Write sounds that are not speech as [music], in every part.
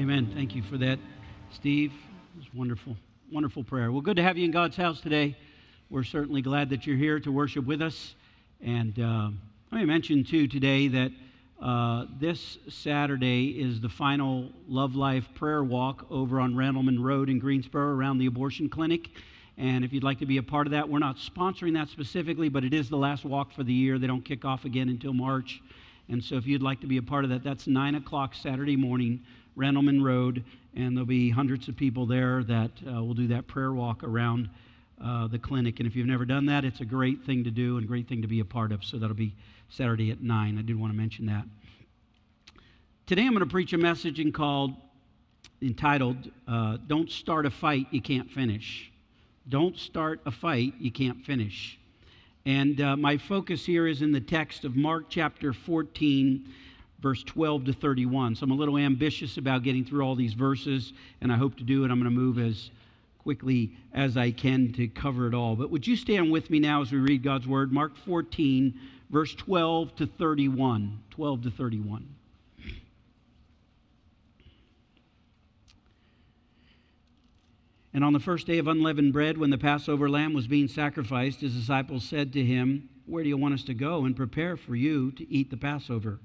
Amen. Thank you for that, Steve. It was wonderful, wonderful prayer. Well, good to have you in God's house today. We're certainly glad that you're here to worship with us. And uh, let me mention, too, today that uh, this Saturday is the final Love Life prayer walk over on Randleman Road in Greensboro around the abortion clinic. And if you'd like to be a part of that, we're not sponsoring that specifically, but it is the last walk for the year. They don't kick off again until March. And so if you'd like to be a part of that, that's 9 o'clock Saturday morning, Randleman Road. And there'll be hundreds of people there that uh, will do that prayer walk around uh, the clinic. And if you've never done that, it's a great thing to do and a great thing to be a part of. So that'll be Saturday at 9. I did want to mention that. Today I'm going to preach a message called, entitled, uh, Don't Start a Fight You Can't Finish. Don't start a fight you can't finish. And uh, my focus here is in the text of Mark chapter 14, verse 12 to 31. So I'm a little ambitious about getting through all these verses, and I hope to do it. I'm going to move as quickly as I can to cover it all. But would you stand with me now as we read God's word? Mark 14, verse 12 to 31. 12 to 31. And on the first day of unleavened bread, when the Passover lamb was being sacrificed, his disciples said to him, Where do you want us to go and prepare for you to eat the Passover?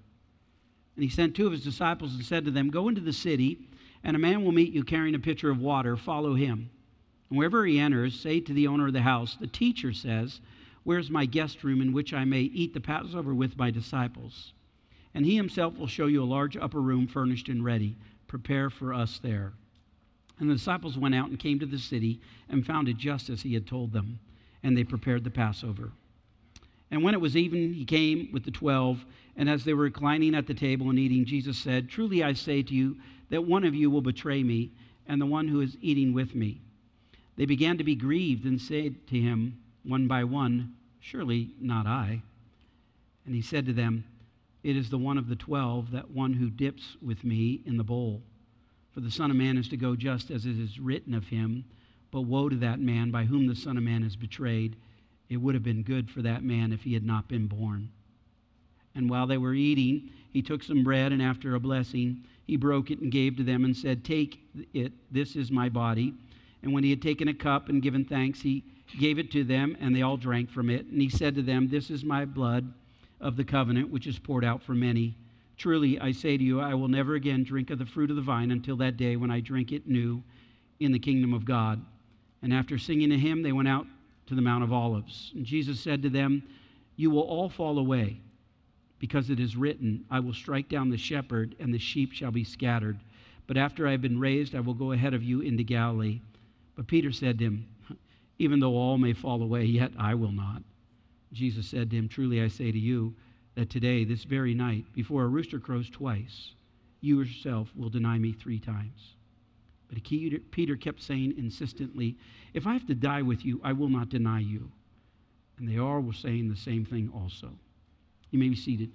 And he sent two of his disciples and said to them, Go into the city, and a man will meet you carrying a pitcher of water. Follow him. And wherever he enters, say to the owner of the house, The teacher says, Where's my guest room in which I may eat the Passover with my disciples? And he himself will show you a large upper room furnished and ready. Prepare for us there. And the disciples went out and came to the city and found it just as he had told them. And they prepared the Passover. And when it was even, he came with the twelve. And as they were reclining at the table and eating, Jesus said, Truly I say to you that one of you will betray me, and the one who is eating with me. They began to be grieved and said to him, one by one, Surely not I. And he said to them, It is the one of the twelve, that one who dips with me in the bowl. For the Son of Man is to go just as it is written of him. But woe to that man by whom the Son of Man is betrayed. It would have been good for that man if he had not been born. And while they were eating, he took some bread, and after a blessing, he broke it and gave to them and said, Take it, this is my body. And when he had taken a cup and given thanks, he gave it to them, and they all drank from it. And he said to them, This is my blood of the covenant, which is poured out for many Truly, I say to you, I will never again drink of the fruit of the vine until that day when I drink it new in the kingdom of God. And after singing a hymn, they went out to the Mount of Olives. And Jesus said to them, You will all fall away, because it is written, I will strike down the shepherd, and the sheep shall be scattered. But after I have been raised, I will go ahead of you into Galilee. But Peter said to him, Even though all may fall away, yet I will not. Jesus said to him, Truly I say to you, that today, this very night, before a rooster crows twice, you yourself will deny me three times. But Peter kept saying insistently, If I have to die with you, I will not deny you. And they all were saying the same thing also. You may be seated.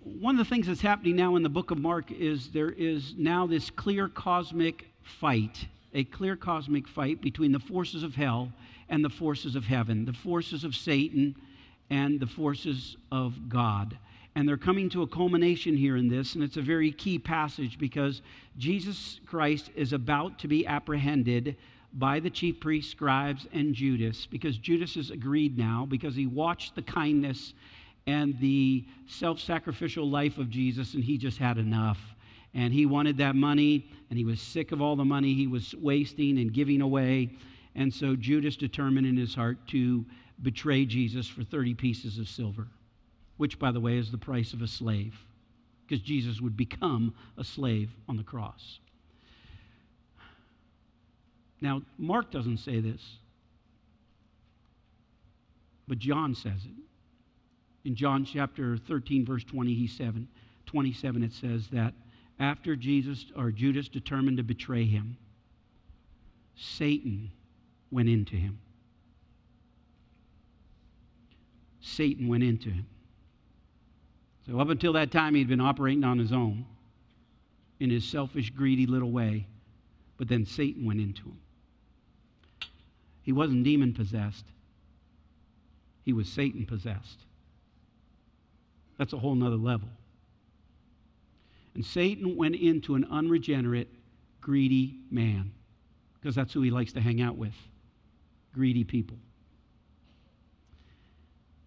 One of the things that's happening now in the book of Mark is there is now this clear cosmic fight, a clear cosmic fight between the forces of hell and the forces of heaven, the forces of Satan and the forces of God. And they're coming to a culmination here in this, and it's a very key passage because Jesus Christ is about to be apprehended by the chief priests, scribes, and Judas, because Judas has agreed now, because he watched the kindness and the self sacrificial life of Jesus, and he just had enough. And he wanted that money, and he was sick of all the money he was wasting and giving away. And so Judas determined in his heart to betray Jesus for 30 pieces of silver, which, by the way, is the price of a slave, because Jesus would become a slave on the cross. Now, Mark doesn't say this, but John says it. In John chapter 13, verse 27, 27 it says that after Jesus or Judas determined to betray him, Satan went into him. Satan went into him. So, up until that time, he'd been operating on his own in his selfish, greedy little way. But then Satan went into him. He wasn't demon possessed, he was Satan possessed. That's a whole nother level. And Satan went into an unregenerate, greedy man because that's who he likes to hang out with greedy people.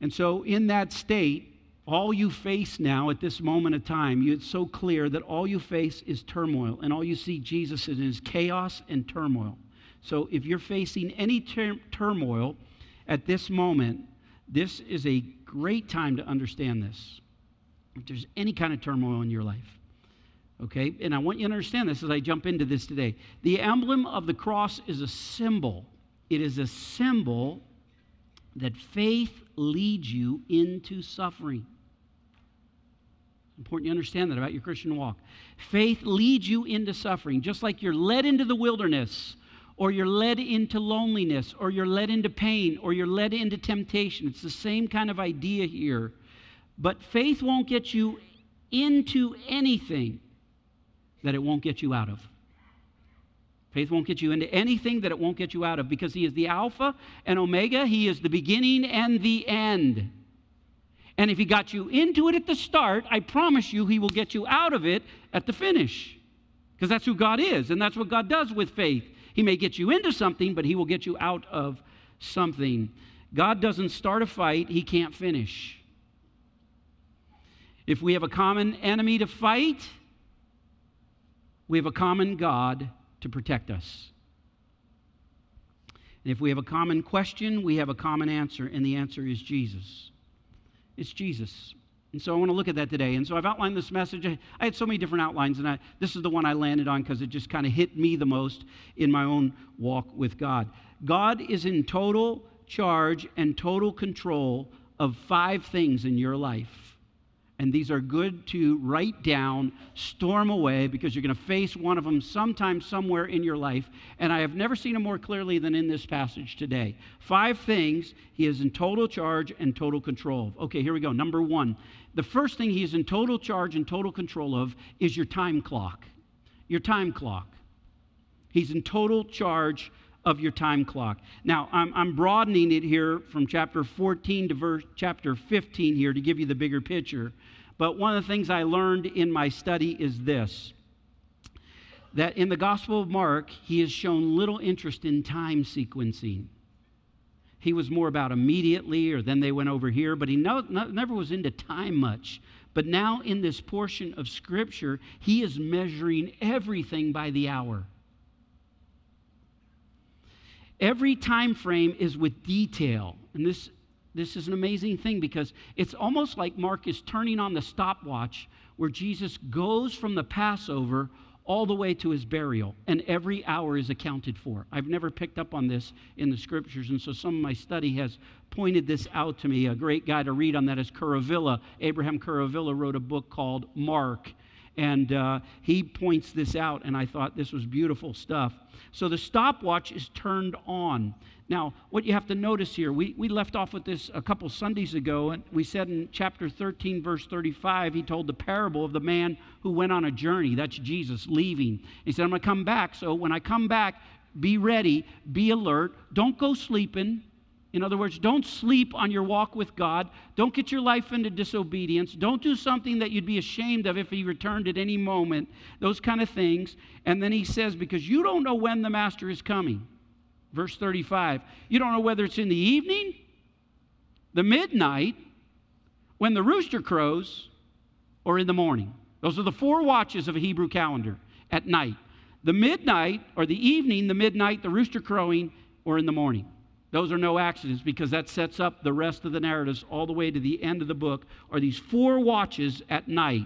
And so, in that state, all you face now at this moment of time, you, it's so clear that all you face is turmoil, and all you see Jesus in is chaos and turmoil. So, if you're facing any ter- turmoil at this moment, this is a great time to understand this. If there's any kind of turmoil in your life, okay? And I want you to understand this as I jump into this today. The emblem of the cross is a symbol, it is a symbol that faith leads you into suffering. Important you understand that about your Christian walk. Faith leads you into suffering, just like you're led into the wilderness, or you're led into loneliness, or you're led into pain, or you're led into temptation. It's the same kind of idea here. But faith won't get you into anything that it won't get you out of. Faith won't get you into anything that it won't get you out of because He is the Alpha and Omega. He is the beginning and the end. And if He got you into it at the start, I promise you He will get you out of it at the finish because that's who God is and that's what God does with faith. He may get you into something, but He will get you out of something. God doesn't start a fight, He can't finish. If we have a common enemy to fight, we have a common God to protect us. And if we have a common question, we have a common answer, and the answer is Jesus. It's Jesus. And so I want to look at that today. And so I've outlined this message. I, had so many different outlines, and I, this is the one I landed on because it just kind of hit me the most in my own walk with God. God is in total charge and total control of five things in your life and these are good to write down, storm away, because you're going to face one of them sometime, somewhere in your life. And I have never seen them more clearly than in this passage today. Five things he is in total charge and total control of. Okay, here we go. Number one the first thing he is in total charge and total control of is your time clock. Your time clock. He's in total charge of your time clock. Now, I'm, I'm broadening it here from chapter 14 to verse, chapter 15 here to give you the bigger picture. But one of the things I learned in my study is this that in the Gospel of Mark, he has shown little interest in time sequencing. He was more about immediately, or then they went over here, but he no, no, never was into time much. But now, in this portion of Scripture, he is measuring everything by the hour. Every time frame is with detail. And this, this is an amazing thing because it's almost like Mark is turning on the stopwatch where Jesus goes from the Passover all the way to his burial, and every hour is accounted for. I've never picked up on this in the scriptures, and so some of my study has pointed this out to me. A great guy to read on that is Kuruvilla. Abraham Kuruvilla wrote a book called Mark, and uh, he points this out, and I thought this was beautiful stuff. So the stopwatch is turned on. Now, what you have to notice here, we, we left off with this a couple Sundays ago, and we said in chapter 13, verse 35, he told the parable of the man who went on a journey. That's Jesus leaving. He said, I'm going to come back. So when I come back, be ready, be alert, don't go sleeping, in other words, don't sleep on your walk with God. Don't get your life into disobedience. Don't do something that you'd be ashamed of if He returned at any moment. Those kind of things. And then He says, because you don't know when the Master is coming. Verse 35. You don't know whether it's in the evening, the midnight, when the rooster crows, or in the morning. Those are the four watches of a Hebrew calendar at night. The midnight, or the evening, the midnight, the rooster crowing, or in the morning. Those are no accidents because that sets up the rest of the narratives all the way to the end of the book, are these four watches at night.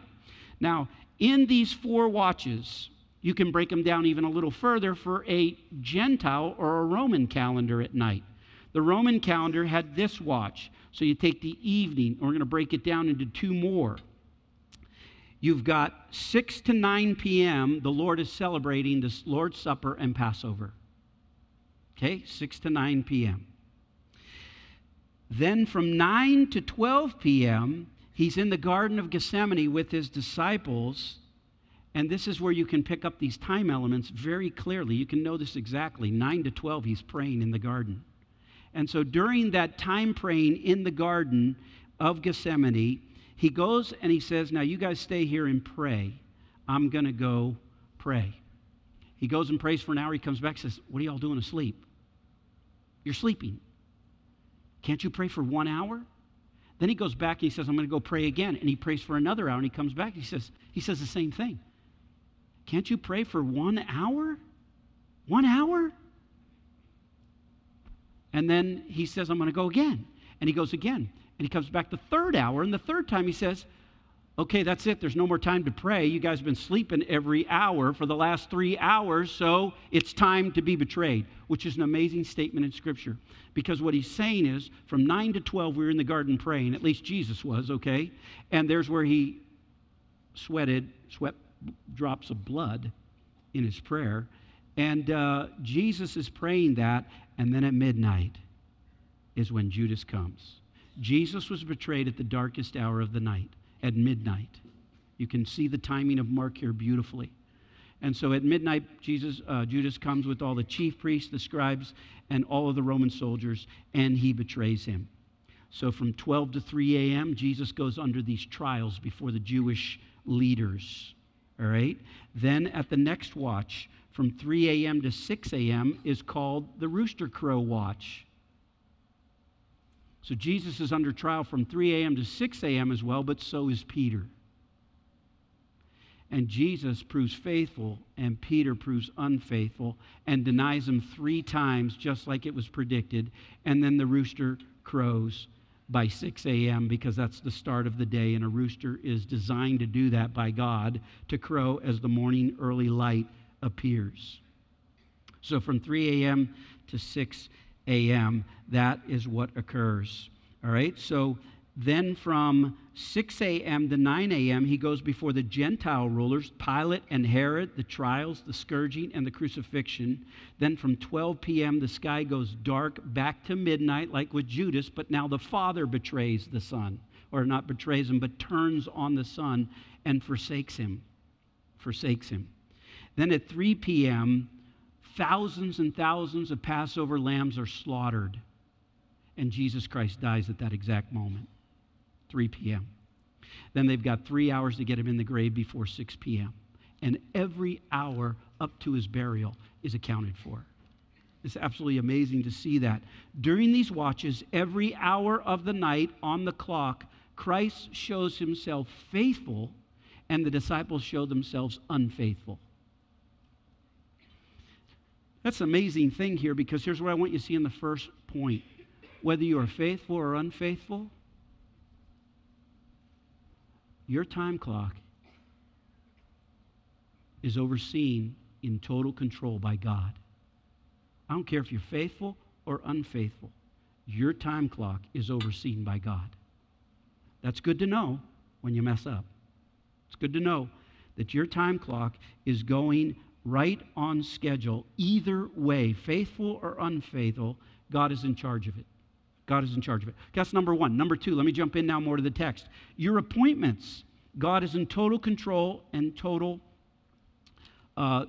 Now, in these four watches, you can break them down even a little further for a Gentile or a Roman calendar at night. The Roman calendar had this watch. So you take the evening, we're going to break it down into two more. You've got 6 to 9 p.m., the Lord is celebrating the Lord's Supper and Passover. Okay, 6 to 9 p.m. Then from 9 to 12 p.m., he's in the Garden of Gethsemane with his disciples. And this is where you can pick up these time elements very clearly. You can know this exactly. 9 to 12, he's praying in the garden. And so during that time praying in the Garden of Gethsemane, He goes and he says, Now you guys stay here and pray. I'm going to go pray. He goes and prays for an hour. He comes back says, What are y'all doing asleep? You're sleeping. Can't you pray for one hour? Then he goes back and he says, I'm going to go pray again. And he prays for another hour and he comes back. He says, he says the same thing. Can't you pray for one hour? One hour? And then he says, I'm going to go again. And he goes again. And he comes back the third hour. And the third time he says, Okay, that's it. There's no more time to pray. You guys have been sleeping every hour for the last three hours, so it's time to be betrayed, which is an amazing statement in Scripture. Because what he's saying is from 9 to 12, we were in the garden praying, at least Jesus was, okay? And there's where he sweated, sweat drops of blood in his prayer. And uh, Jesus is praying that, and then at midnight is when Judas comes. Jesus was betrayed at the darkest hour of the night, at midnight. You can see the timing of Mark here beautifully. And so at midnight, Jesus, uh, Judas comes with all the chief priests, the scribes, and all of the Roman soldiers, and he betrays him. So from 12 to 3 a.m., Jesus goes under these trials before the Jewish leaders. All right? Then at the next watch, from 3 a.m. to 6 a.m., is called the rooster crow watch. So Jesus is under trial from 3 a.m. to 6 a.m. as well, but so is Peter. And Jesus proves faithful, and Peter proves unfaithful and denies him three times, just like it was predicted. And then the rooster crows by 6 a.m. because that's the start of the day, and a rooster is designed to do that by God to crow as the morning early light appears. So from 3 a.m. to 6 a.m., that is what occurs. All right, so then from 6 a.m. to 9 a.m., he goes before the Gentile rulers, Pilate and Herod, the trials, the scourging, and the crucifixion. Then from 12 p.m., the sky goes dark back to midnight, like with Judas, but now the Father betrays the Son, or not betrays him, but turns on the Son and forsakes him. Forsakes him. Then at 3 p.m., thousands and thousands of Passover lambs are slaughtered, and Jesus Christ dies at that exact moment. 3 p.m. Then they've got three hours to get him in the grave before 6 p.m. And every hour up to his burial is accounted for. It's absolutely amazing to see that. During these watches, every hour of the night on the clock, Christ shows himself faithful, and the disciples show themselves unfaithful. That's an amazing thing here because here's what I want you to see in the first point. Whether you are faithful or unfaithful, your time clock is overseen in total control by God. I don't care if you're faithful or unfaithful, your time clock is overseen by God. That's good to know when you mess up. It's good to know that your time clock is going right on schedule. Either way, faithful or unfaithful, God is in charge of it. God is in charge of it. That's number one. Number two, let me jump in now more to the text. Your appointments, God is in total control and total, uh,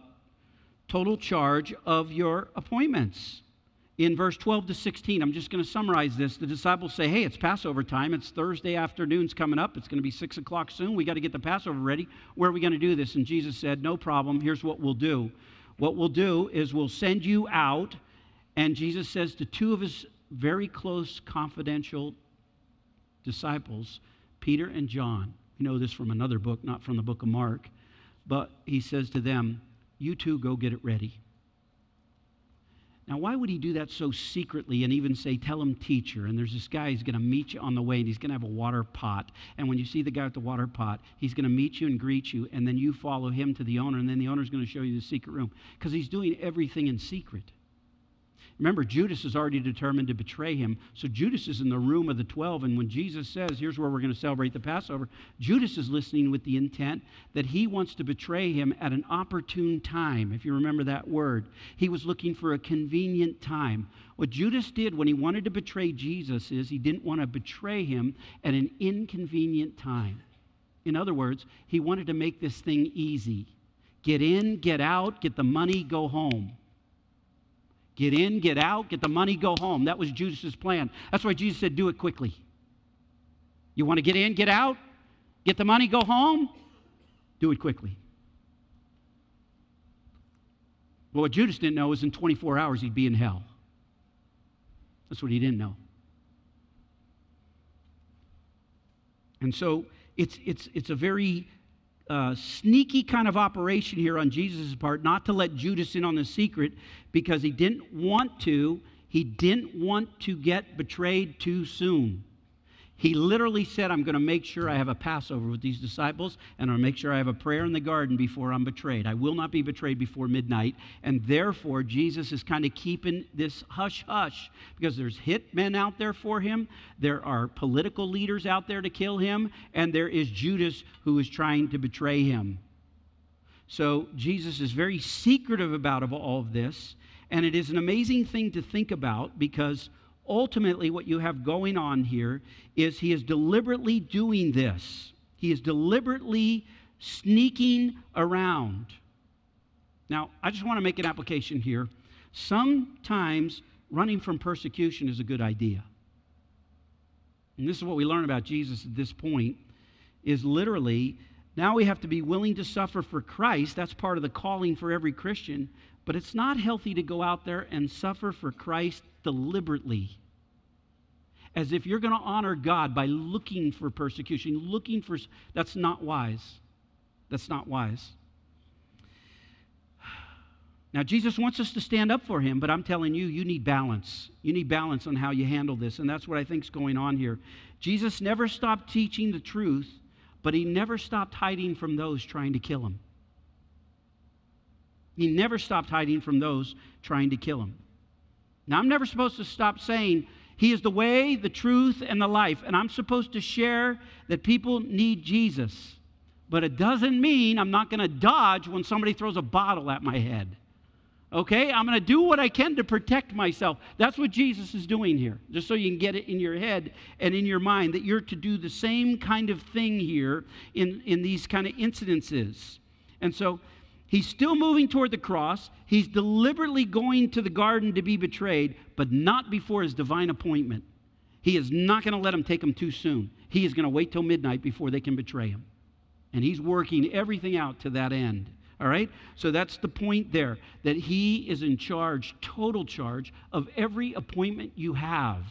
total charge of your appointments. In verse 12 to 16, I'm just going to summarize this. The disciples say, Hey, it's Passover time. It's Thursday afternoon's coming up. It's going to be 6 o'clock soon. We got to get the Passover ready. Where are we going to do this? And Jesus said, No problem. Here's what we'll do. What we'll do is we'll send you out. And Jesus says to two of his very close, confidential disciples, Peter and John. We know this from another book, not from the book of Mark. But he says to them, You two go get it ready. Now, why would he do that so secretly and even say, Tell him, teacher? And there's this guy, he's going to meet you on the way, and he's going to have a water pot. And when you see the guy with the water pot, he's going to meet you and greet you, and then you follow him to the owner, and then the owner's going to show you the secret room. Because he's doing everything in secret. Remember, Judas is already determined to betray him. So Judas is in the room of the 12. And when Jesus says, Here's where we're going to celebrate the Passover, Judas is listening with the intent that he wants to betray him at an opportune time, if you remember that word. He was looking for a convenient time. What Judas did when he wanted to betray Jesus is he didn't want to betray him at an inconvenient time. In other words, he wanted to make this thing easy get in, get out, get the money, go home. Get in, get out, get the money, go home. That was Judas's plan. That's why Jesus said, do it quickly. You want to get in, get out? Get the money, go home. Do it quickly. Well, what Judas didn't know is in 24 hours he'd be in hell. That's what he didn't know. And so it's, it's, it's a very uh, sneaky kind of operation here on Jesus' part, not to let Judas in on the secret because he didn't want to. He didn't want to get betrayed too soon. He literally said, I'm going to make sure I have a Passover with these disciples, and I'll make sure I have a prayer in the garden before I'm betrayed. I will not be betrayed before midnight. And therefore, Jesus is kind of keeping this hush hush because there's hit men out there for him, there are political leaders out there to kill him, and there is Judas who is trying to betray him. So Jesus is very secretive about all of this, and it is an amazing thing to think about because ultimately, what you have going on here is he is deliberately doing this. He is deliberately sneaking around. Now, I just want to make an application here. Sometimes running from persecution is a good idea. And this is what we learn about Jesus at this point is literally now we have to be willing to suffer for Christ. That's part of the calling for every Christian. But it's not healthy to go out there and suffer for Christ deliberately. As if you're going to honor God by looking for persecution, looking for. That's not wise. That's not wise. Now, Jesus wants us to stand up for him, but I'm telling you, you need balance. You need balance on how you handle this, and that's what I think is going on here. Jesus never stopped teaching the truth, but he never stopped hiding from those trying to kill him. He never stopped hiding from those trying to kill him. Now, I'm never supposed to stop saying, He is the way, the truth, and the life. And I'm supposed to share that people need Jesus. But it doesn't mean I'm not going to dodge when somebody throws a bottle at my head. Okay? I'm going to do what I can to protect myself. That's what Jesus is doing here, just so you can get it in your head and in your mind that you're to do the same kind of thing here in, in these kind of incidences. And so He's still moving toward the cross. He's deliberately going to the garden to be betrayed, but not before his divine appointment. He is not going to let them take him too soon. He is going to wait till midnight before they can betray him. And he's working everything out to that end. All right? So that's the point there that he is in charge, total charge, of every appointment you have.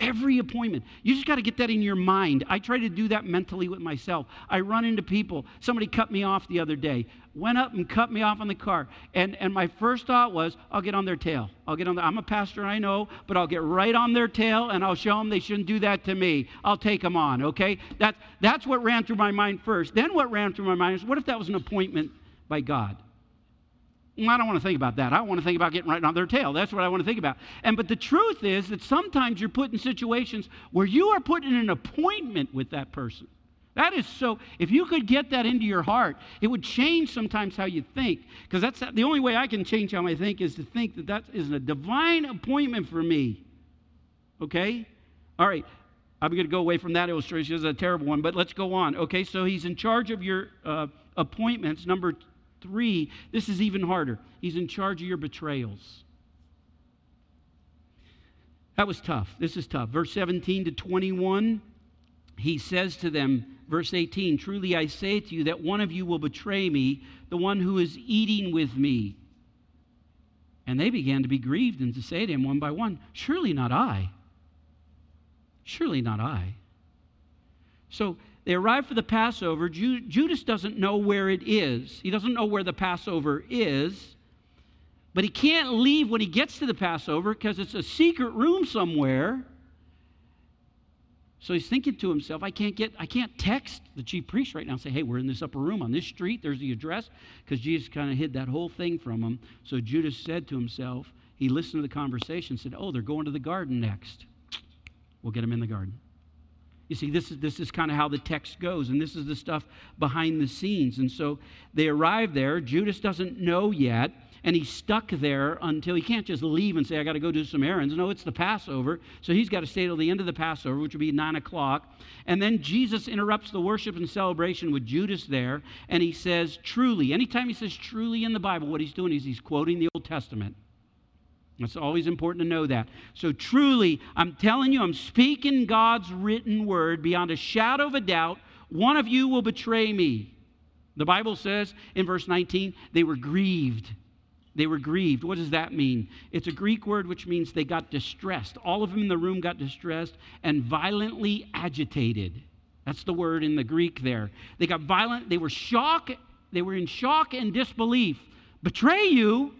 Every appointment. You just got to get that in your mind. I try to do that mentally with myself. I run into people. Somebody cut me off the other day, went up and cut me off on the car. And, and my first thought was, I'll get on their tail. I'll get on the, I'm a pastor, I know, but I'll get right on their tail and I'll show them they shouldn't do that to me. I'll take them on, okay? That, that's what ran through my mind first. Then what ran through my mind is, what if that was an appointment by God? I don't want to think about that. I want to think about getting right on their tail. That's what I want to think about. And but the truth is that sometimes you're put in situations where you are put in an appointment with that person. That is so, if you could get that into your heart, it would change sometimes how you think. Because that's the only way I can change how I think is to think that that is a divine appointment for me. Okay? All right. I'm going to go away from that illustration. It's a terrible one, but let's go on. Okay, so he's in charge of your uh, appointments. Number Three, this is even harder. He's in charge of your betrayals. That was tough. This is tough. Verse 17 to 21, he says to them, verse 18, Truly I say to you that one of you will betray me, the one who is eating with me. And they began to be grieved and to say to him one by one, Surely not I. Surely not I. So they arrive for the Passover. Ju- Judas doesn't know where it is. He doesn't know where the Passover is. But he can't leave when he gets to the Passover because it's a secret room somewhere. So he's thinking to himself, I can't get, I can't text the chief priest right now and say, hey, we're in this upper room on this street. There's the address. Because Jesus kind of hid that whole thing from him. So Judas said to himself, he listened to the conversation, said, Oh, they're going to the garden next. We'll get them in the garden. You see, this is, this is kind of how the text goes, and this is the stuff behind the scenes. And so they arrive there. Judas doesn't know yet, and he's stuck there until he can't just leave and say, I got to go do some errands. No, it's the Passover. So he's got to stay till the end of the Passover, which would be 9 o'clock. And then Jesus interrupts the worship and celebration with Judas there, and he says, Truly. Anytime he says truly in the Bible, what he's doing is he's quoting the Old Testament. It's always important to know that. So, truly, I'm telling you, I'm speaking God's written word beyond a shadow of a doubt. One of you will betray me. The Bible says in verse 19, they were grieved. They were grieved. What does that mean? It's a Greek word which means they got distressed. All of them in the room got distressed and violently agitated. That's the word in the Greek there. They got violent, they were shocked, they were in shock and disbelief. Betray you?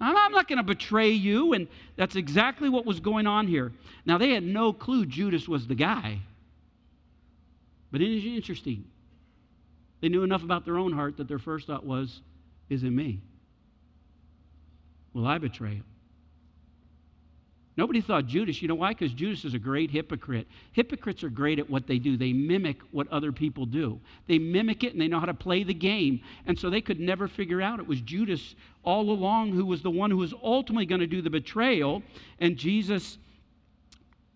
I'm not going to betray you. And that's exactly what was going on here. Now, they had no clue Judas was the guy. But it is interesting. They knew enough about their own heart that their first thought was, Is it me? Will I betray him? Nobody thought Judas. You know why? Because Judas is a great hypocrite. Hypocrites are great at what they do. They mimic what other people do. They mimic it and they know how to play the game. And so they could never figure out it was Judas all along who was the one who was ultimately going to do the betrayal. And Jesus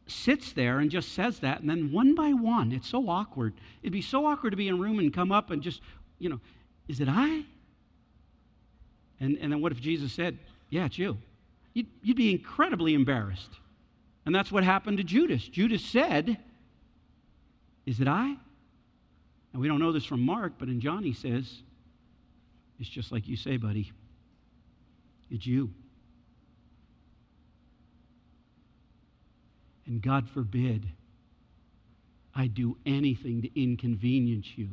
sits there and just says that. And then one by one, it's so awkward. It'd be so awkward to be in a room and come up and just, you know, is it I? And, and then what if Jesus said, yeah, it's you? You'd, you'd be incredibly embarrassed. And that's what happened to Judas. Judas said, Is it I? And we don't know this from Mark, but in John he says, It's just like you say, buddy. It's you. And God forbid I do anything to inconvenience you.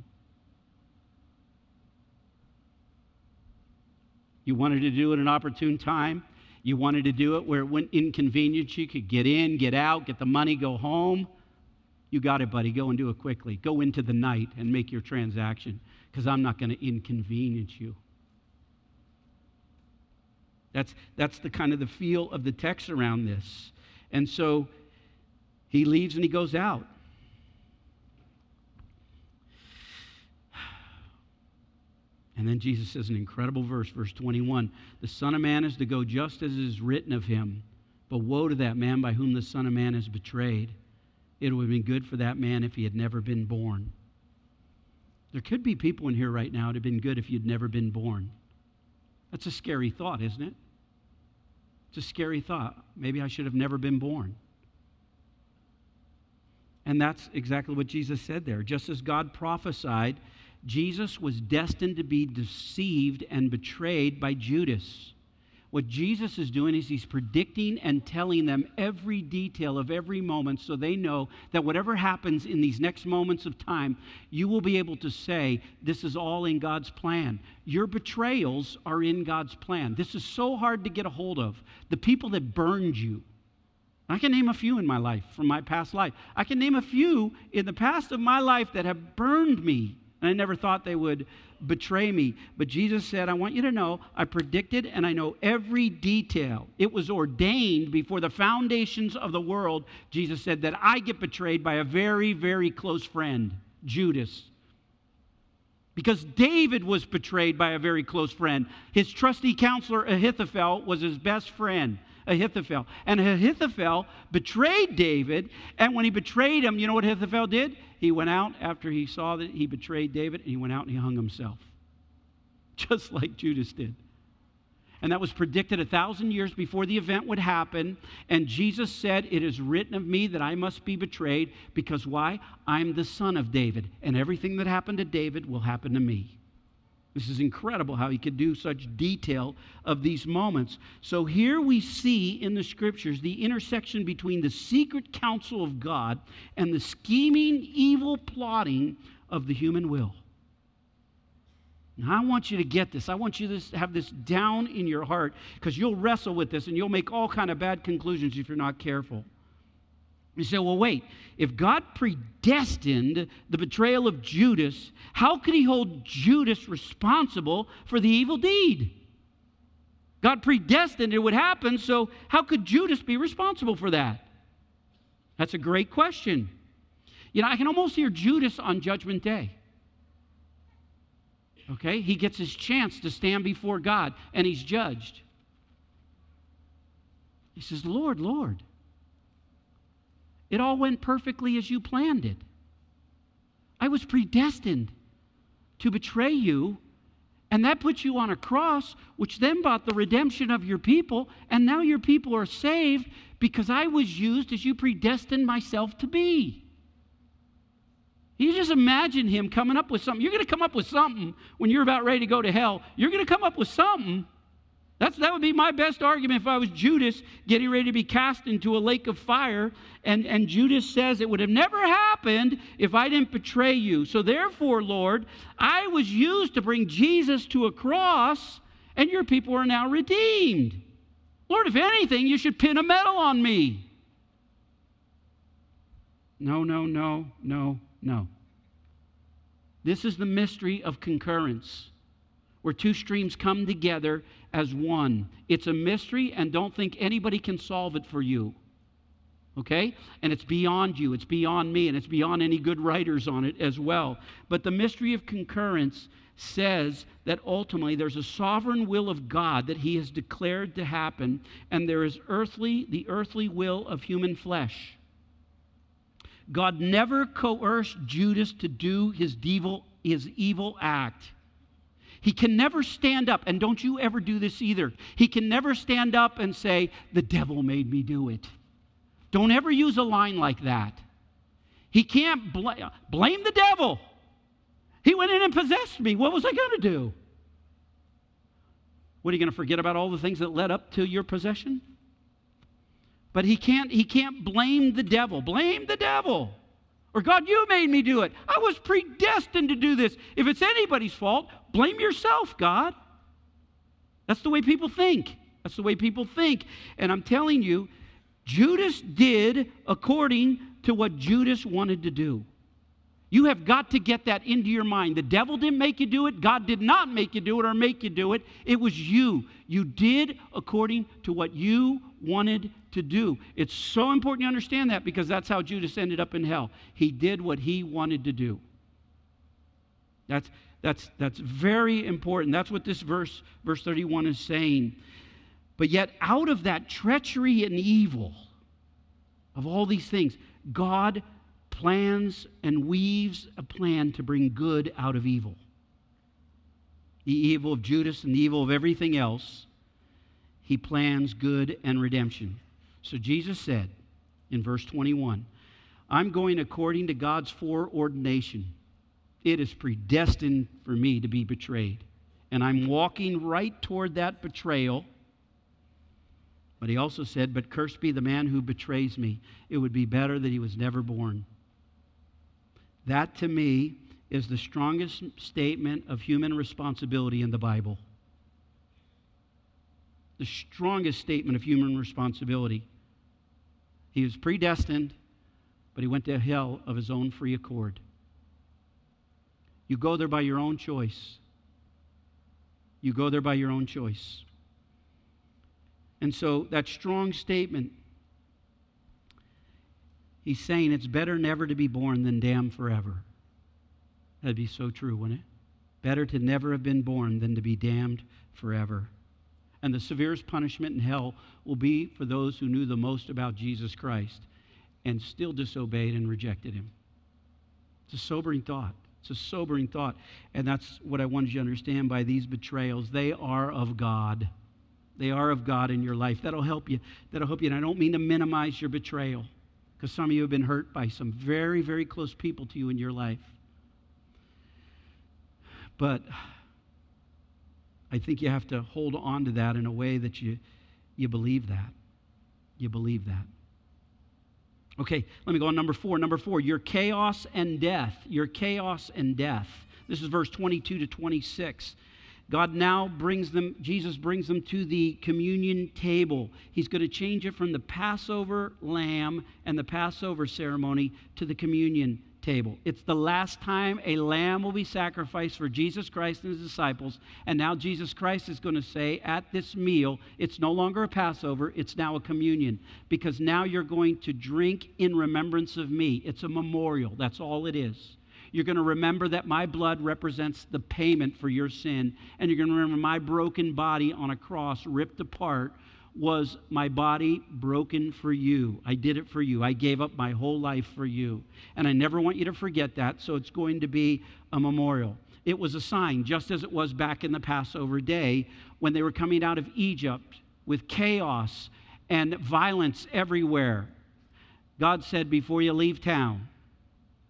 You wanted to do it at an opportune time. You wanted to do it where it wouldn't inconvenience you, could get in, get out, get the money, go home. You got it, buddy. Go and do it quickly. Go into the night and make your transaction because I'm not going to inconvenience you. That's, that's the kind of the feel of the text around this. And so he leaves and he goes out. And then Jesus says an incredible verse, verse 21 The Son of Man is to go just as is written of him. But woe to that man by whom the Son of Man is betrayed. It would have been good for that man if he had never been born. There could be people in here right now it would have been good if you'd never been born. That's a scary thought, isn't it? It's a scary thought. Maybe I should have never been born. And that's exactly what Jesus said there. Just as God prophesied Jesus was destined to be deceived and betrayed by Judas. What Jesus is doing is he's predicting and telling them every detail of every moment so they know that whatever happens in these next moments of time, you will be able to say, This is all in God's plan. Your betrayals are in God's plan. This is so hard to get a hold of. The people that burned you, I can name a few in my life from my past life. I can name a few in the past of my life that have burned me I never thought they would betray me. But Jesus said, I want you to know I predicted and I know every detail. It was ordained before the foundations of the world. Jesus said that I get betrayed by a very, very close friend, Judas. Because David was betrayed by a very close friend. His trusty counselor, Ahithophel, was his best friend. Ahithophel. And Ahithophel betrayed David. And when he betrayed him, you know what Ahithophel did? He went out after he saw that he betrayed David, and he went out and he hung himself, [laughs] just like Judas did. And that was predicted a thousand years before the event would happen. And Jesus said, It is written of me that I must be betrayed because why? I'm the son of David, and everything that happened to David will happen to me. This is incredible how he could do such detail of these moments. So here we see in the scriptures the intersection between the secret counsel of God and the scheming, evil plotting of the human will. Now, I want you to get this. I want you to have this down in your heart because you'll wrestle with this and you'll make all kind of bad conclusions if you're not careful. You say, well, wait, if God predestined the betrayal of Judas, how could he hold Judas responsible for the evil deed? God predestined it would happen, so how could Judas be responsible for that? That's a great question. You know, I can almost hear Judas on Judgment Day. Okay? He gets his chance to stand before God and he's judged. He says, Lord, Lord. It all went perfectly as you planned it. I was predestined to betray you, And that puts you on a cross, which then bought the redemption of your people. And now your people are saved because I was used as you predestined myself to be. You just imagine him coming up with something. You're going to come up with something when you're about ready to go to hell. You're going to come up with something. That's, that would be my best argument if I was Judas getting ready to be cast into a lake of fire. And, and Judas says, It would have never happened if I didn't betray you. So, therefore, Lord, I was used to bring Jesus to a cross, and your people are now redeemed. Lord, if anything, you should pin a medal on me. No, no, no, no, no. This is the mystery of concurrence, where two streams come together as one. It's a mystery, and don't think anybody can solve it for you. Okay? And it's beyond you, it's beyond me, and it's beyond any good writers on it as well. But the mystery of concurrence says that ultimately there's a sovereign will of God that he has declared to happen, and there is earthly, the earthly will of human flesh. God never coerced Judas to do his evil, his evil act. He can never stand up, and don't you ever do this either. He can never stand up and say, The devil made me do it. Don't ever use a line like that. He can't bl- blame the devil. He went in and possessed me. What was I going to do? What are you going to forget about all the things that led up to your possession? But he can't, he can't blame the devil. Blame the devil. Or God, you made me do it. I was predestined to do this. If it's anybody's fault, blame yourself, God. That's the way people think. That's the way people think. And I'm telling you, Judas did according to what Judas wanted to do. You have got to get that into your mind. The devil didn't make you do it. God did not make you do it or make you do it. It was you. You did according to what you wanted to do. It's so important you understand that because that's how Judas ended up in hell. He did what he wanted to do. That's, that's, that's very important. That's what this verse, verse 31, is saying. But yet, out of that treachery and evil, of all these things, God plans and weaves a plan to bring good out of evil. The evil of Judas and the evil of everything else, he plans good and redemption. So Jesus said in verse 21 I'm going according to God's foreordination. It is predestined for me to be betrayed. And I'm walking right toward that betrayal. But he also said, But cursed be the man who betrays me. It would be better that he was never born. That to me is the strongest statement of human responsibility in the Bible. The strongest statement of human responsibility. He was predestined, but he went to hell of his own free accord. You go there by your own choice. You go there by your own choice. And so that strong statement He's saying it's better never to be born than damned forever. That'd be so true, wouldn't it? Better to never have been born than to be damned forever. And the severest punishment in hell will be for those who knew the most about Jesus Christ and still disobeyed and rejected him. It's a sobering thought. It's a sobering thought. And that's what I wanted you to understand by these betrayals. They are of God. They are of God in your life. That'll help you. That'll help you. And I don't mean to minimize your betrayal because some of you have been hurt by some very, very close people to you in your life. But I think you have to hold on to that in a way that you, you believe that. You believe that. Okay, let me go on number four. Number four, your chaos and death. Your chaos and death. This is verse 22 to 26. God now brings them, Jesus brings them to the communion table. He's going to change it from the Passover lamb and the Passover ceremony to the communion table. It's the last time a lamb will be sacrificed for Jesus Christ and his disciples. And now Jesus Christ is going to say at this meal, it's no longer a Passover, it's now a communion. Because now you're going to drink in remembrance of me. It's a memorial. That's all it is. You're going to remember that my blood represents the payment for your sin. And you're going to remember my broken body on a cross, ripped apart, was my body broken for you. I did it for you. I gave up my whole life for you. And I never want you to forget that. So it's going to be a memorial. it was a sign, just as it was back in the Passover day when they were coming out of Egypt with chaos and violence everywhere. God said, Before you leave town,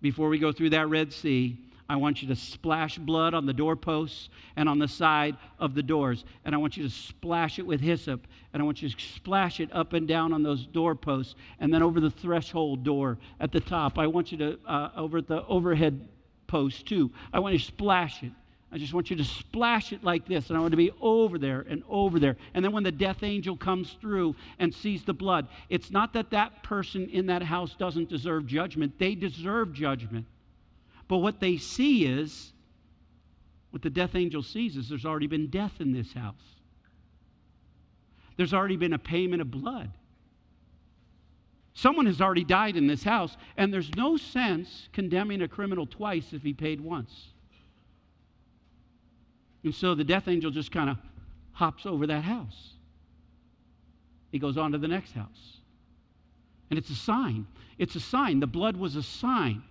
before we go through that Red Sea, I want you to splash blood on the doorposts and on the side of the doors. And I want you to splash it with hyssop. And I want you to splash it up and down on those doorposts. And then over the threshold door at the top. I want you to, uh, over at the overhead post too. I want you to splash it. I just want you to splash it like this, and I want to be over there and over there. And then when the death angel comes through and sees the blood, it's not that that person in that house doesn't deserve judgment, they deserve judgment. But what they see is, what the death angel sees is there's already been death in this house. There's already been a payment of blood. Someone has already died in this house, and there's no sense condemning a criminal twice if he paid once. And so the death angel just kind of hops over that house. He goes on to the next house. And it's a sign. It's a sign. The blood was a sign.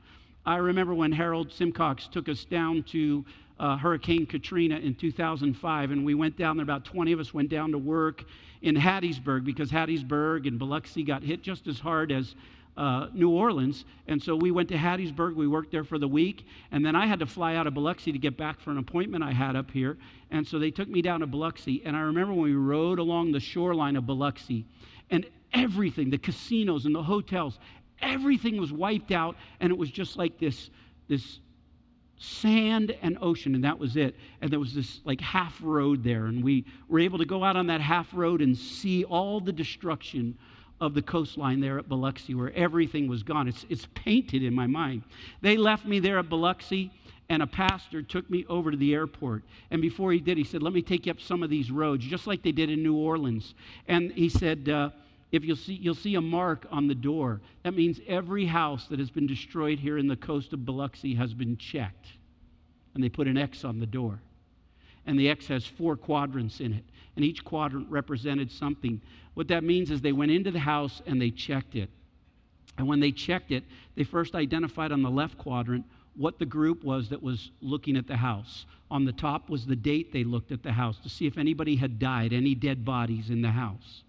I remember when Harold Simcox took us down to uh, Hurricane Katrina in 2005, and we went down there. About 20 of us went down to work in Hattiesburg because Hattiesburg and Biloxi got hit just as hard as uh, New Orleans. And so we went to Hattiesburg. We worked there for the week. And then I had to fly out of Biloxi to get back for an appointment I had up here. And so they took me down to Biloxi. And I remember when we rode along the shoreline of Biloxi, and everything the casinos and the hotels everything was wiped out, and it was just like this, this sand and ocean, and that was it. And there was this like half road there, and we were able to go out on that half road and see all the destruction of the coastline there at Biloxi, where everything was gone. It's, it's painted in my mind. They left me there at Biloxi, and a pastor took me over to the airport. And before he did, he said, Let me take you up some of these roads, just like they did in New Orleans. And he said, uh, if you'll see, you'll see a mark on the door. That means every house that has been destroyed here in the coast of Biloxi has been checked. And they put an X on the door. And the X has four quadrants in it. And each quadrant represented something. What that means is they went into the house and they checked it. And when they checked it, they first identified on the left quadrant what the group was that was looking at the house. On the top was the date they looked at the house to see if anybody had died, any dead bodies in the house.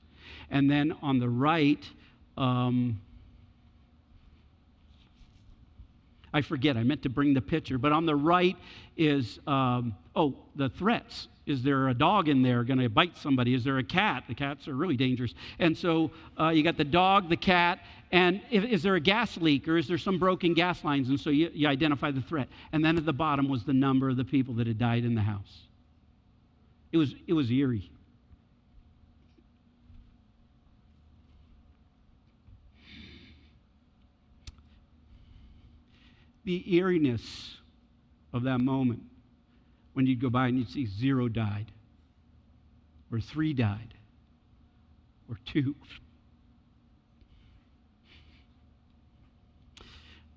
And then on the right, um, I forget, I meant to bring the picture, but on the right is, um, oh, the threats. Is there a dog in there going to bite somebody? Is there a cat? The cats are really dangerous. And so uh, you got the dog, the cat, and if, is there a gas leak or is there some broken gas lines? And so you, you identify the threat. And then at the bottom was the number of the people that had died in the house. It was, it was eerie. The eeriness of that moment when you'd go by and you'd see zero died, or three died, or two.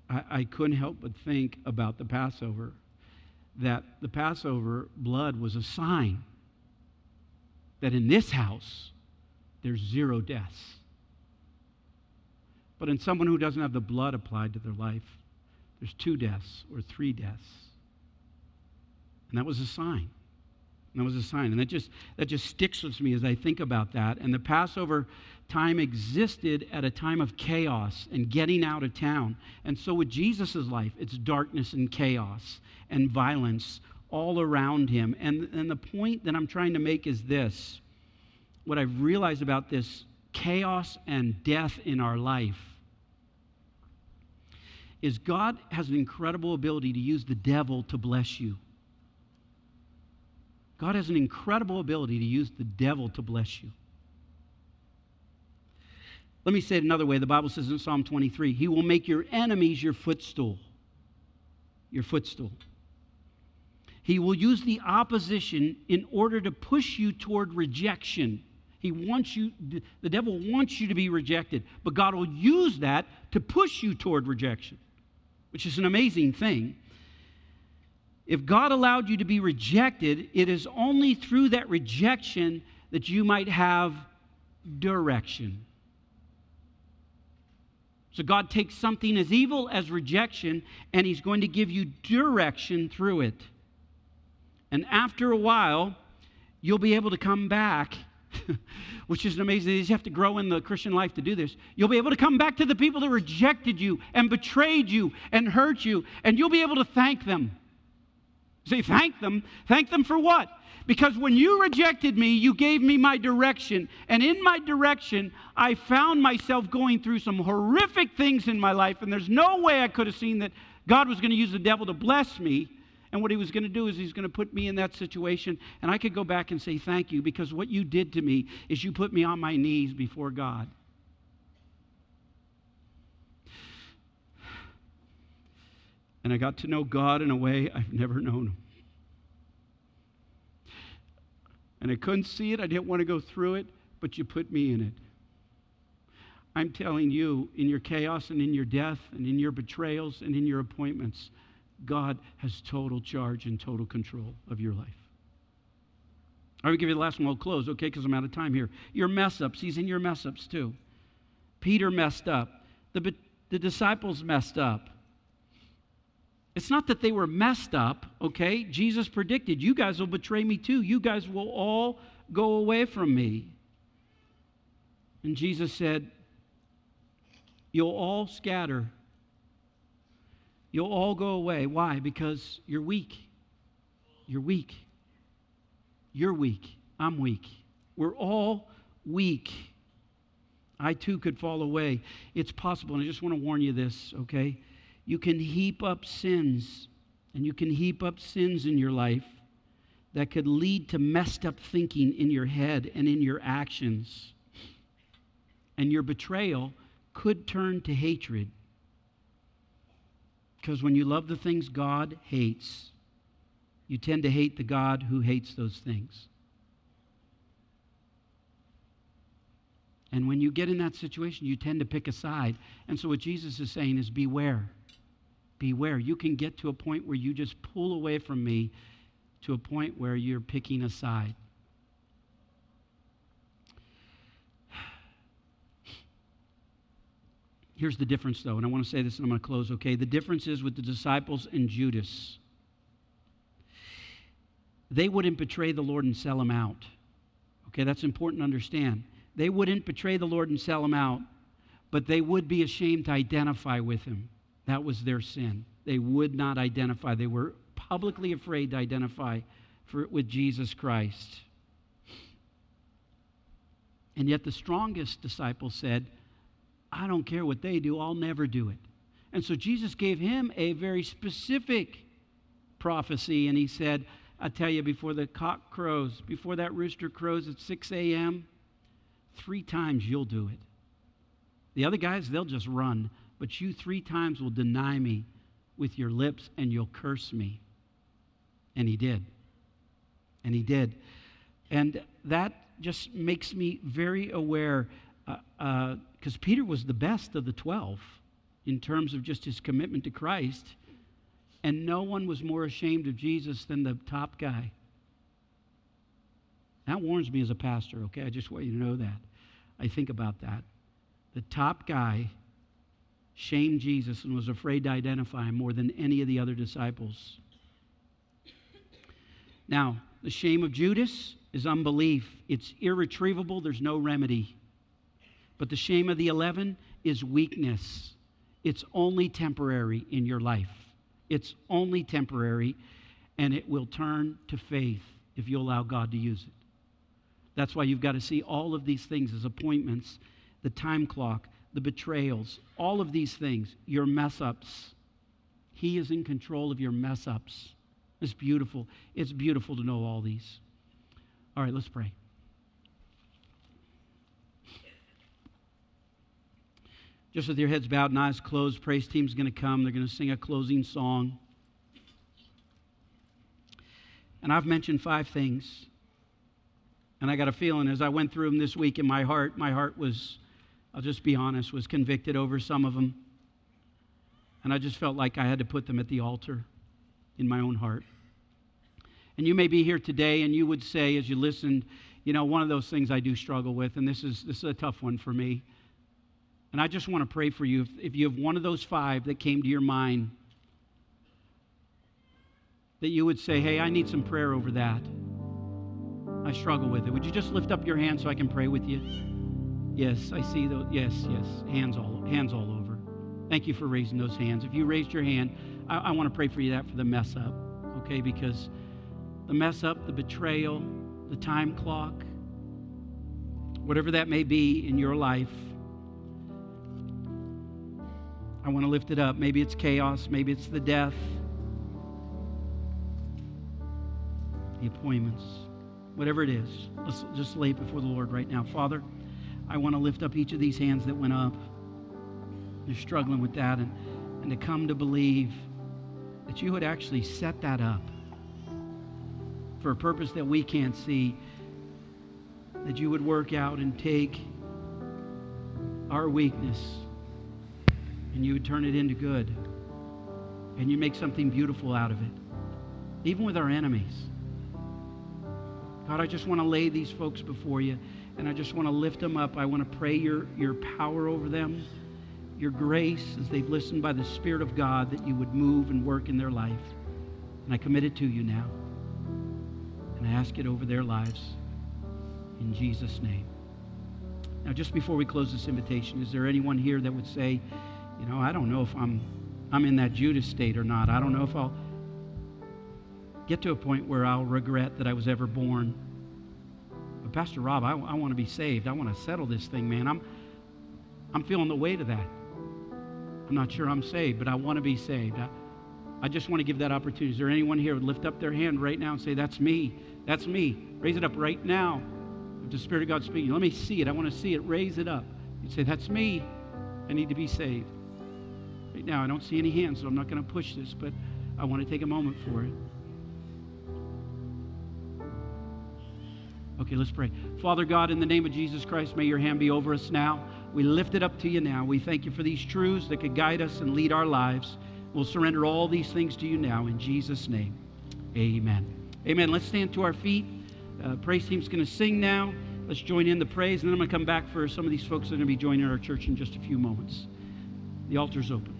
I, I couldn't help but think about the Passover, that the Passover blood was a sign that in this house there's zero deaths. But in someone who doesn't have the blood applied to their life, there's two deaths or three deaths. And that was a sign. And that was a sign. And that just, that just sticks with me as I think about that. And the Passover time existed at a time of chaos and getting out of town. And so with Jesus' life, it's darkness and chaos and violence all around him. And, and the point that I'm trying to make is this what I've realized about this chaos and death in our life is God has an incredible ability to use the devil to bless you. God has an incredible ability to use the devil to bless you. Let me say it another way. The Bible says in Psalm 23 He will make your enemies your footstool. Your footstool. He will use the opposition in order to push you toward rejection. He wants you, the devil wants you to be rejected, but God will use that to push you toward rejection which is an amazing thing. If God allowed you to be rejected, it is only through that rejection that you might have direction. So God takes something as evil as rejection and He's going to give you direction through it. And after a while, you'll be able to come back, [laughs] which is amazing. You have to grow in the Christian life to do this. You'll be able to come back to the people that rejected you and betrayed you and hurt you, and you'll be able to thank them. Say, thank them. Thank them for what? Because when you rejected me, you gave me my direction. And in my direction, I found myself going through some horrific things in my life. And there's no way I could have seen that God was going to use the devil to bless me. And what he was going to do is he's going to put me in that situation. And I could go back and say, Thank you, because what you did to me is you put me on my knees before God. And I got to know God in a way I've never known him. And I couldn't see it. I didn't want to go through it, but you put me in it. I'm telling you, in your chaos and in your death and in your betrayals and in your appointments, God has total charge and total control of your life. I will give you the last one. We'll close, okay, because I'm out of time here. Your mess ups. He's in your mess ups too. Peter messed up. The, the disciples messed up. It's not that they were messed up, okay? Jesus predicted, you guys will betray me too. You guys will all go away from me. And Jesus said, You'll all scatter. You'll all go away. Why? Because you're weak. You're weak. You're weak. I'm weak. We're all weak. I too could fall away. It's possible. And I just want to warn you this, okay? you can heap up sins, and you can heap up sins in your life that could lead to messed up thinking in your head and in your actions. And your betrayal could turn to hatred. Because when you love the things God hates, you tend to hate the God who hates those things. And when you get in that situation, you tend to pick a side. And so, what Jesus is saying is beware beware. You can get to a point where you just pull away from me to a point where you're picking a side. Here's the difference, though, and I want to say this and I'm going to close, okay? The difference is with the disciples and Judas. They wouldn't betray the Lord and sell him out. Okay, that's important to understand. They wouldn't betray the Lord and sell him out, but they would be ashamed to identify with him. That was their sin. They would not identify. They were publicly afraid to identify for, with Jesus Christ. And yet the strongest disciple said, I don't care what they do, I'll never do it. And so Jesus gave him a very specific prophecy, and he said, I tell you, before the cock crows, before that rooster crows at 6 a.m., three times you'll do it. The other guys, they'll just run but you three times will deny me with your lips and you'll curse me. And he did. And he did. And that just makes me very aware because uh, uh, Peter was the best of the 12 in terms of just his commitment to Christ. And no one was more ashamed of Jesus than the top guy. That warns me as a pastor, okay? I just want you to know that. I think about that. The top guy shamed Jesus and was afraid to identify him more than any of the other disciples. Now, the shame of Judas is unbelief, it's irretrievable, there's no remedy. But the shame of the 11 is weakness. It's only temporary in your life. It's only temporary, and it will turn to faith if you allow God to use it. That's why you've got to see all of these things as appointments the time clock, the betrayals, all of these things, your mess ups. He is in control of your mess ups. It's beautiful. It's beautiful to know all these. All right, let's pray. Just with your heads bowed and eyes closed, praise team's going to come. They're going to sing a closing song. And I've mentioned five things. And I got a feeling as I went through them this week in my heart, my heart was I'll just be honest, was convicted over some of them. And I just felt like I had to put them at the altar in my own heart. And you may be here today and you would say, as you listened, you know, one of those things I do struggle with, and this is, this is a tough one for me. And I just want to pray for you. If, if you have one of those five that came to your mind, that you would say, hey, I need some prayer over that. I struggle with it. Would you just lift up your hand so I can pray with you? Yes, I see those. Yes, yes. Hands all, hands all over. Thank you for raising those hands. If you raised your hand, I, I want to pray for you that for the mess up, okay? Because the mess up, the betrayal, the time clock, whatever that may be in your life, I want to lift it up. Maybe it's chaos, maybe it's the death, the appointments, whatever it is. Let's just lay it before the Lord right now. Father, I want to lift up each of these hands that went up. You're struggling with that, and, and to come to believe that you would actually set that up for a purpose that we can't see, that you would work out and take our weakness and you would turn it into good and you make something beautiful out of it, even with our enemies. God, I just want to lay these folks before you and I just want to lift them up. I want to pray your, your power over them, your grace as they've listened by the Spirit of God that you would move and work in their life. And I commit it to you now. And I ask it over their lives in Jesus' name. Now, just before we close this invitation, is there anyone here that would say, you know, I don't know if I'm, I'm in that Judas state or not. I don't know if I'll get to a point where I'll regret that I was ever born. But Pastor Rob, I, I want to be saved. I want to settle this thing, man. I'm, I'm feeling the weight of that. I'm not sure I'm saved, but I want to be saved. I, I just want to give that opportunity. Is there anyone here would lift up their hand right now and say, That's me. That's me. Raise it up right now. If the Spirit of God speaking, let me see it. I want to see it. Raise it up. You say, That's me. I need to be saved. Right now, I don't see any hands, so I'm not going to push this, but I want to take a moment for it. Okay, let's pray. Father God, in the name of Jesus Christ, may your hand be over us now. We lift it up to you now. We thank you for these truths that could guide us and lead our lives. We'll surrender all these things to you now in Jesus' name. Amen. Amen. Let's stand to our feet. Uh, praise team's going to sing now. Let's join in the praise, and then I'm going to come back for some of these folks that are going to be joining our church in just a few moments. The altar's open.